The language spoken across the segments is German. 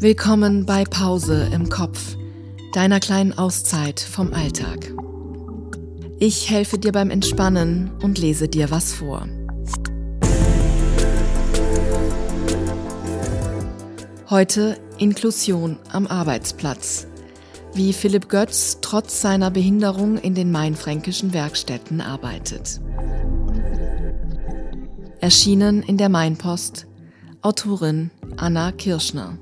Willkommen bei Pause im Kopf, deiner kleinen Auszeit vom Alltag. Ich helfe dir beim Entspannen und lese dir was vor. Heute Inklusion am Arbeitsplatz. Wie Philipp Götz trotz seiner Behinderung in den mainfränkischen Werkstätten arbeitet. Erschienen in der Mainpost. Autorin Anna Kirschner.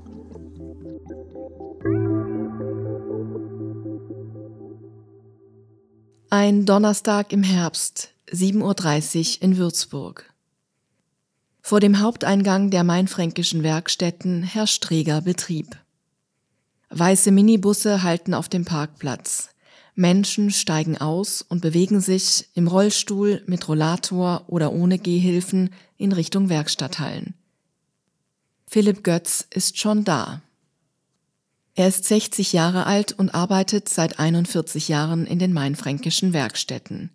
Ein Donnerstag im Herbst, 7.30 Uhr in Würzburg. Vor dem Haupteingang der mainfränkischen Werkstätten herrscht reger Betrieb. Weiße Minibusse halten auf dem Parkplatz. Menschen steigen aus und bewegen sich im Rollstuhl, mit Rollator oder ohne Gehhilfen in Richtung Werkstatthallen. Philipp Götz ist schon da. Er ist 60 Jahre alt und arbeitet seit 41 Jahren in den mainfränkischen Werkstätten.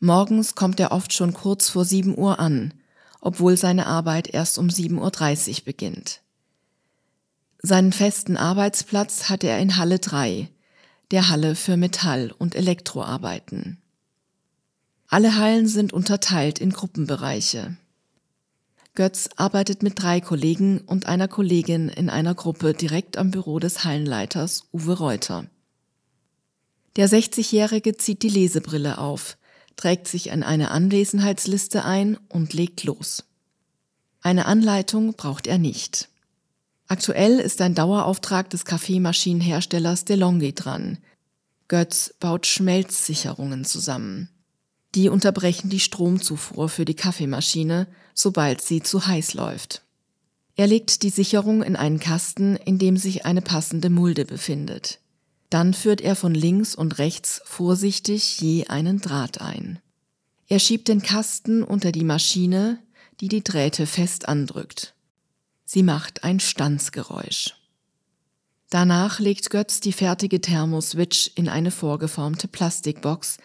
Morgens kommt er oft schon kurz vor 7 Uhr an, obwohl seine Arbeit erst um 7.30 Uhr beginnt. Seinen festen Arbeitsplatz hat er in Halle 3, der Halle für Metall- und Elektroarbeiten. Alle Hallen sind unterteilt in Gruppenbereiche. Götz arbeitet mit drei Kollegen und einer Kollegin in einer Gruppe direkt am Büro des Hallenleiters Uwe Reuter. Der 60-Jährige zieht die Lesebrille auf, trägt sich in eine Anwesenheitsliste ein und legt los. Eine Anleitung braucht er nicht. Aktuell ist ein Dauerauftrag des Kaffeemaschinenherstellers DeLonghi dran. Götz baut Schmelzsicherungen zusammen. Die unterbrechen die Stromzufuhr für die Kaffeemaschine, sobald sie zu heiß läuft. Er legt die Sicherung in einen Kasten, in dem sich eine passende Mulde befindet. Dann führt er von links und rechts vorsichtig je einen Draht ein. Er schiebt den Kasten unter die Maschine, die die Drähte fest andrückt. Sie macht ein Stanzgeräusch. Danach legt Götz die fertige Thermoswitch in eine vorgeformte Plastikbox,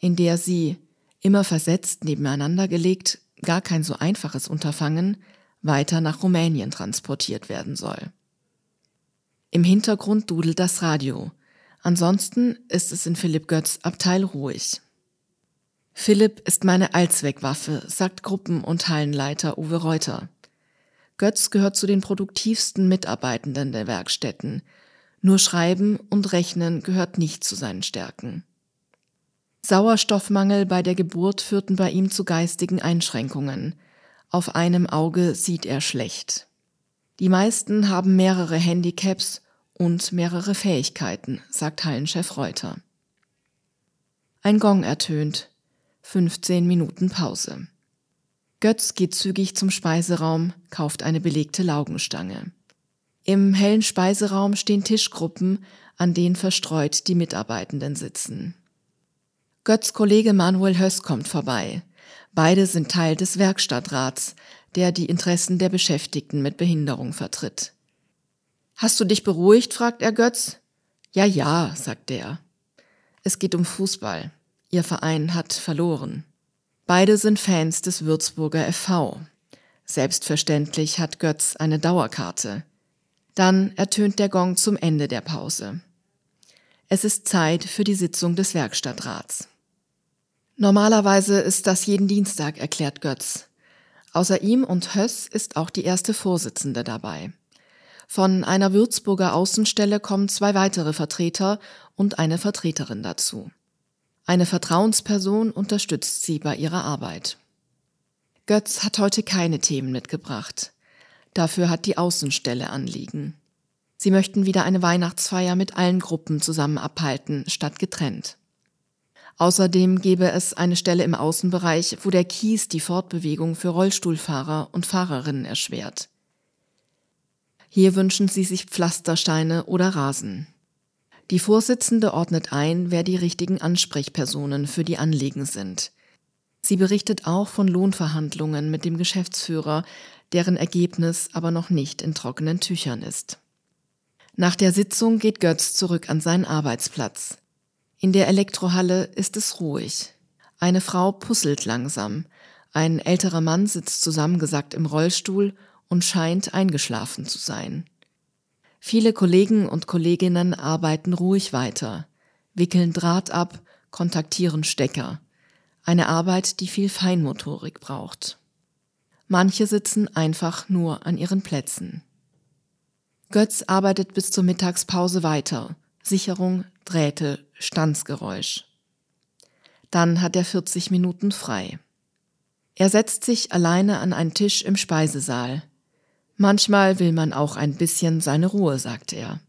in der sie immer versetzt nebeneinander gelegt, gar kein so einfaches Unterfangen, weiter nach Rumänien transportiert werden soll. Im Hintergrund dudelt das Radio. Ansonsten ist es in Philipp Götz Abteil ruhig. Philipp ist meine Allzweckwaffe, sagt Gruppen- und Hallenleiter Uwe Reuter. Götz gehört zu den produktivsten Mitarbeitenden der Werkstätten. Nur Schreiben und Rechnen gehört nicht zu seinen Stärken. Sauerstoffmangel bei der Geburt führten bei ihm zu geistigen Einschränkungen. Auf einem Auge sieht er schlecht. Die meisten haben mehrere Handicaps und mehrere Fähigkeiten, sagt Hallenchef Reuter. Ein Gong ertönt. 15 Minuten Pause. Götz geht zügig zum Speiseraum, kauft eine belegte Laugenstange. Im hellen Speiseraum stehen Tischgruppen, an denen verstreut die Mitarbeitenden sitzen. Götz Kollege Manuel Höss kommt vorbei. Beide sind Teil des Werkstattrats, der die Interessen der Beschäftigten mit Behinderung vertritt. Hast du dich beruhigt? fragt er Götz. Ja, ja, sagt er. Es geht um Fußball. Ihr Verein hat verloren. Beide sind Fans des Würzburger FV. Selbstverständlich hat Götz eine Dauerkarte. Dann ertönt der Gong zum Ende der Pause. Es ist Zeit für die Sitzung des Werkstattrats. Normalerweise ist das jeden Dienstag, erklärt Götz. Außer ihm und Höss ist auch die erste Vorsitzende dabei. Von einer Würzburger Außenstelle kommen zwei weitere Vertreter und eine Vertreterin dazu. Eine Vertrauensperson unterstützt sie bei ihrer Arbeit. Götz hat heute keine Themen mitgebracht. Dafür hat die Außenstelle Anliegen. Sie möchten wieder eine Weihnachtsfeier mit allen Gruppen zusammen abhalten, statt getrennt. Außerdem gäbe es eine Stelle im Außenbereich, wo der Kies die Fortbewegung für Rollstuhlfahrer und Fahrerinnen erschwert. Hier wünschen sie sich Pflastersteine oder Rasen. Die Vorsitzende ordnet ein, wer die richtigen Ansprechpersonen für die Anliegen sind. Sie berichtet auch von Lohnverhandlungen mit dem Geschäftsführer, deren Ergebnis aber noch nicht in trockenen Tüchern ist. Nach der Sitzung geht Götz zurück an seinen Arbeitsplatz. In der Elektrohalle ist es ruhig. Eine Frau puzzelt langsam. Ein älterer Mann sitzt zusammengesackt im Rollstuhl und scheint eingeschlafen zu sein. Viele Kollegen und Kolleginnen arbeiten ruhig weiter, wickeln Draht ab, kontaktieren Stecker. Eine Arbeit, die viel Feinmotorik braucht. Manche sitzen einfach nur an ihren Plätzen. Götz arbeitet bis zur Mittagspause weiter. Sicherung, Drähte, Stanzgeräusch. Dann hat er 40 Minuten frei. Er setzt sich alleine an einen Tisch im Speisesaal. Manchmal will man auch ein bisschen seine Ruhe, sagt er.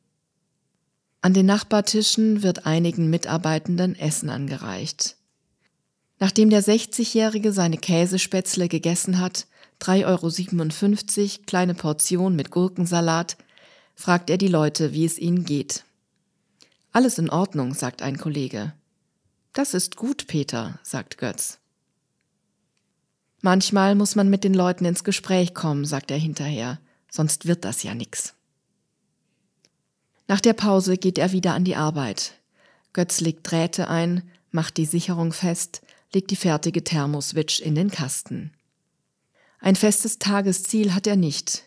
An den Nachbartischen wird einigen Mitarbeitenden Essen angereicht. Nachdem der 60-Jährige seine Käsespätzle gegessen hat, 3,57 Euro, kleine Portion mit Gurkensalat, fragt er die Leute, wie es ihnen geht. Alles in Ordnung, sagt ein Kollege. Das ist gut, Peter, sagt Götz. Manchmal muss man mit den Leuten ins Gespräch kommen, sagt er hinterher, sonst wird das ja nix. Nach der Pause geht er wieder an die Arbeit. Götz legt Drähte ein, macht die Sicherung fest, legt die fertige Thermoswitch in den Kasten. Ein festes Tagesziel hat er nicht.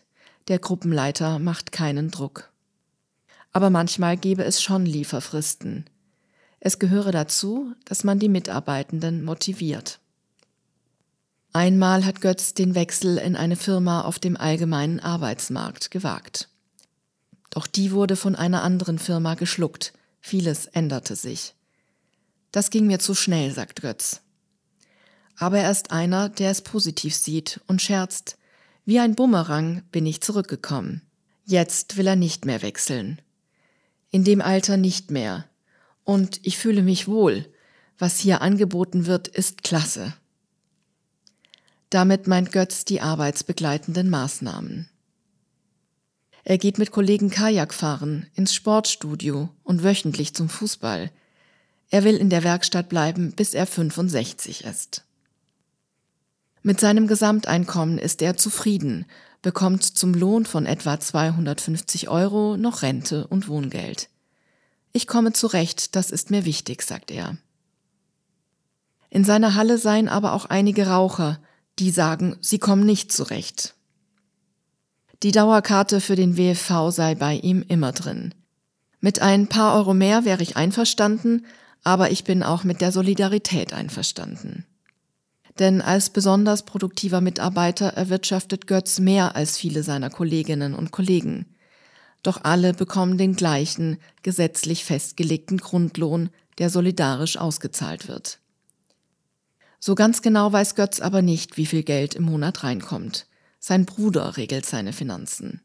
Der Gruppenleiter macht keinen Druck. Aber manchmal gebe es schon Lieferfristen. Es gehöre dazu, dass man die Mitarbeitenden motiviert. Einmal hat Götz den Wechsel in eine Firma auf dem allgemeinen Arbeitsmarkt gewagt. Doch die wurde von einer anderen Firma geschluckt. Vieles änderte sich. Das ging mir zu schnell, sagt Götz. Aber er ist einer, der es positiv sieht und scherzt. Wie ein Bumerang bin ich zurückgekommen. Jetzt will er nicht mehr wechseln. In dem Alter nicht mehr. Und ich fühle mich wohl. Was hier angeboten wird, ist klasse. Damit meint Götz die arbeitsbegleitenden Maßnahmen. Er geht mit Kollegen Kajak fahren, ins Sportstudio und wöchentlich zum Fußball. Er will in der Werkstatt bleiben, bis er 65 ist. Mit seinem Gesamteinkommen ist er zufrieden, bekommt zum Lohn von etwa 250 Euro noch Rente und Wohngeld. Ich komme zurecht, das ist mir wichtig, sagt er. In seiner Halle seien aber auch einige Raucher, die sagen, sie kommen nicht zurecht. Die Dauerkarte für den WFV sei bei ihm immer drin. Mit ein paar Euro mehr wäre ich einverstanden, aber ich bin auch mit der Solidarität einverstanden. Denn als besonders produktiver Mitarbeiter erwirtschaftet Götz mehr als viele seiner Kolleginnen und Kollegen. Doch alle bekommen den gleichen, gesetzlich festgelegten Grundlohn, der solidarisch ausgezahlt wird. So ganz genau weiß Götz aber nicht, wie viel Geld im Monat reinkommt. Sein Bruder regelt seine Finanzen.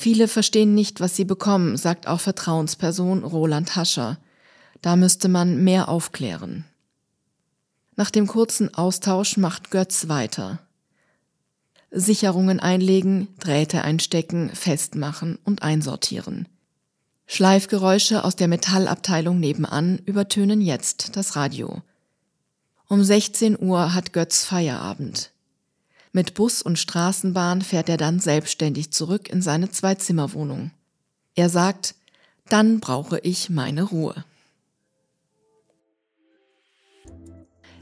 Viele verstehen nicht, was sie bekommen, sagt auch Vertrauensperson Roland Hascher. Da müsste man mehr aufklären. Nach dem kurzen Austausch macht Götz weiter. Sicherungen einlegen, Drähte einstecken, festmachen und einsortieren. Schleifgeräusche aus der Metallabteilung nebenan übertönen jetzt das Radio. Um 16 Uhr hat Götz Feierabend. Mit Bus und Straßenbahn fährt er dann selbstständig zurück in seine Zwei-Zimmer-Wohnung. Er sagt, dann brauche ich meine Ruhe.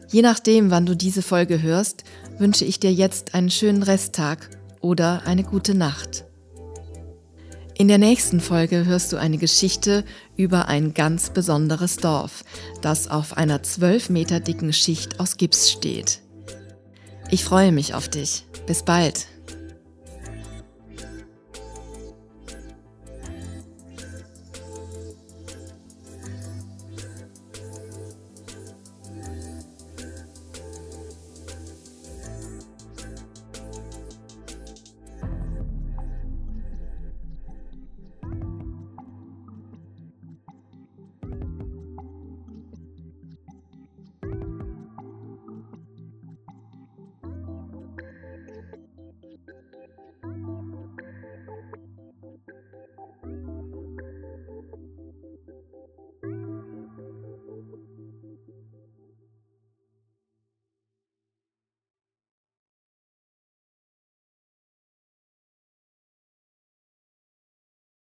Je nachdem, wann du diese Folge hörst, wünsche ich dir jetzt einen schönen Resttag oder eine gute Nacht. In der nächsten Folge hörst du eine Geschichte über ein ganz besonderes Dorf, das auf einer zwölf Meter dicken Schicht aus Gips steht. Ich freue mich auf dich. Bis bald.